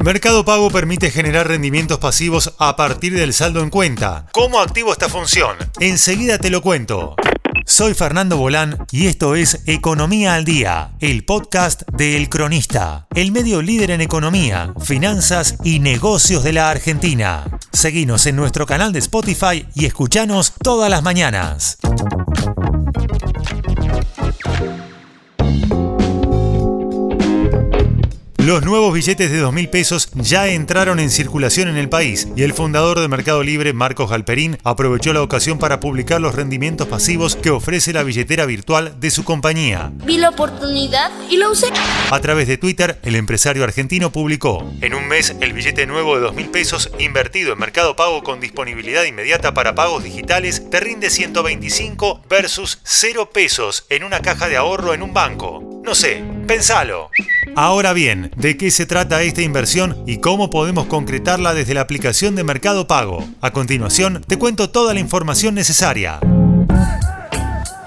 Mercado Pago permite generar rendimientos pasivos a partir del saldo en cuenta. ¿Cómo activo esta función? Enseguida te lo cuento. Soy Fernando Bolán y esto es Economía al Día, el podcast de El Cronista, el medio líder en economía, finanzas y negocios de la Argentina. Seguinos en nuestro canal de Spotify y escuchanos todas las mañanas. Los nuevos billetes de 2.000 pesos ya entraron en circulación en el país y el fundador de Mercado Libre, Marcos Galperín, aprovechó la ocasión para publicar los rendimientos pasivos que ofrece la billetera virtual de su compañía. Vi la oportunidad y la usé. A través de Twitter, el empresario argentino publicó, en un mes el billete nuevo de 2.000 pesos invertido en Mercado Pago con disponibilidad inmediata para pagos digitales te rinde 125 versus 0 pesos en una caja de ahorro en un banco. No sé, pensalo. Ahora bien, ¿de qué se trata esta inversión y cómo podemos concretarla desde la aplicación de Mercado Pago? A continuación, te cuento toda la información necesaria.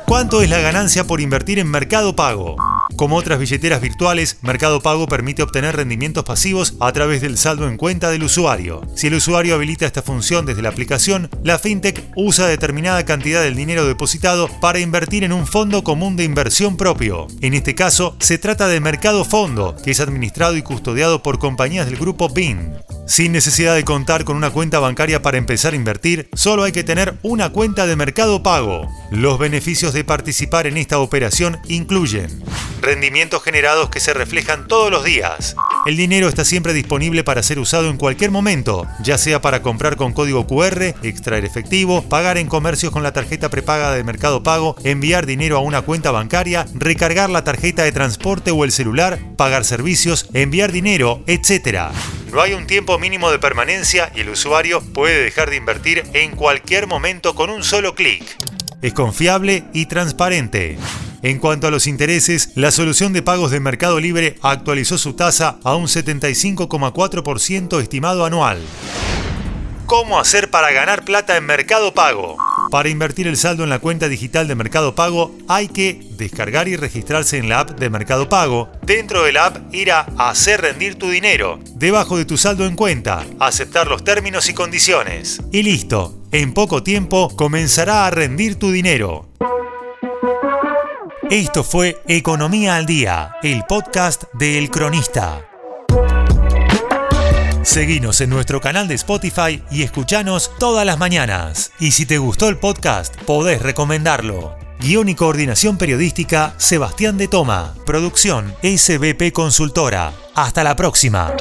¿Cuánto es la ganancia por invertir en Mercado Pago? Como otras billeteras virtuales, Mercado Pago permite obtener rendimientos pasivos a través del saldo en cuenta del usuario. Si el usuario habilita esta función desde la aplicación, la fintech usa determinada cantidad del dinero depositado para invertir en un fondo común de inversión propio. En este caso, se trata de Mercado Fondo, que es administrado y custodiado por compañías del grupo BIN. Sin necesidad de contar con una cuenta bancaria para empezar a invertir, solo hay que tener una cuenta de mercado pago. Los beneficios de participar en esta operación incluyen rendimientos generados que se reflejan todos los días. El dinero está siempre disponible para ser usado en cualquier momento, ya sea para comprar con código QR, extraer efectivo, pagar en comercios con la tarjeta prepaga de Mercado Pago, enviar dinero a una cuenta bancaria, recargar la tarjeta de transporte o el celular, pagar servicios, enviar dinero, etc. No hay un tiempo mínimo de permanencia y el usuario puede dejar de invertir en cualquier momento con un solo clic. Es confiable y transparente. En cuanto a los intereses, la solución de pagos de Mercado Libre actualizó su tasa a un 75,4% estimado anual. ¿Cómo hacer para ganar plata en Mercado Pago? Para invertir el saldo en la cuenta digital de Mercado Pago hay que descargar y registrarse en la app de Mercado Pago. Dentro de la app ir a Hacer rendir tu dinero. Debajo de tu saldo en cuenta, aceptar los términos y condiciones. Y listo, en poco tiempo comenzará a rendir tu dinero. Esto fue Economía al Día, el podcast de El Cronista. Seguinos en nuestro canal de Spotify y escuchanos todas las mañanas. Y si te gustó el podcast, podés recomendarlo. Guión y coordinación periodística, Sebastián de Toma. Producción, SBP Consultora. Hasta la próxima.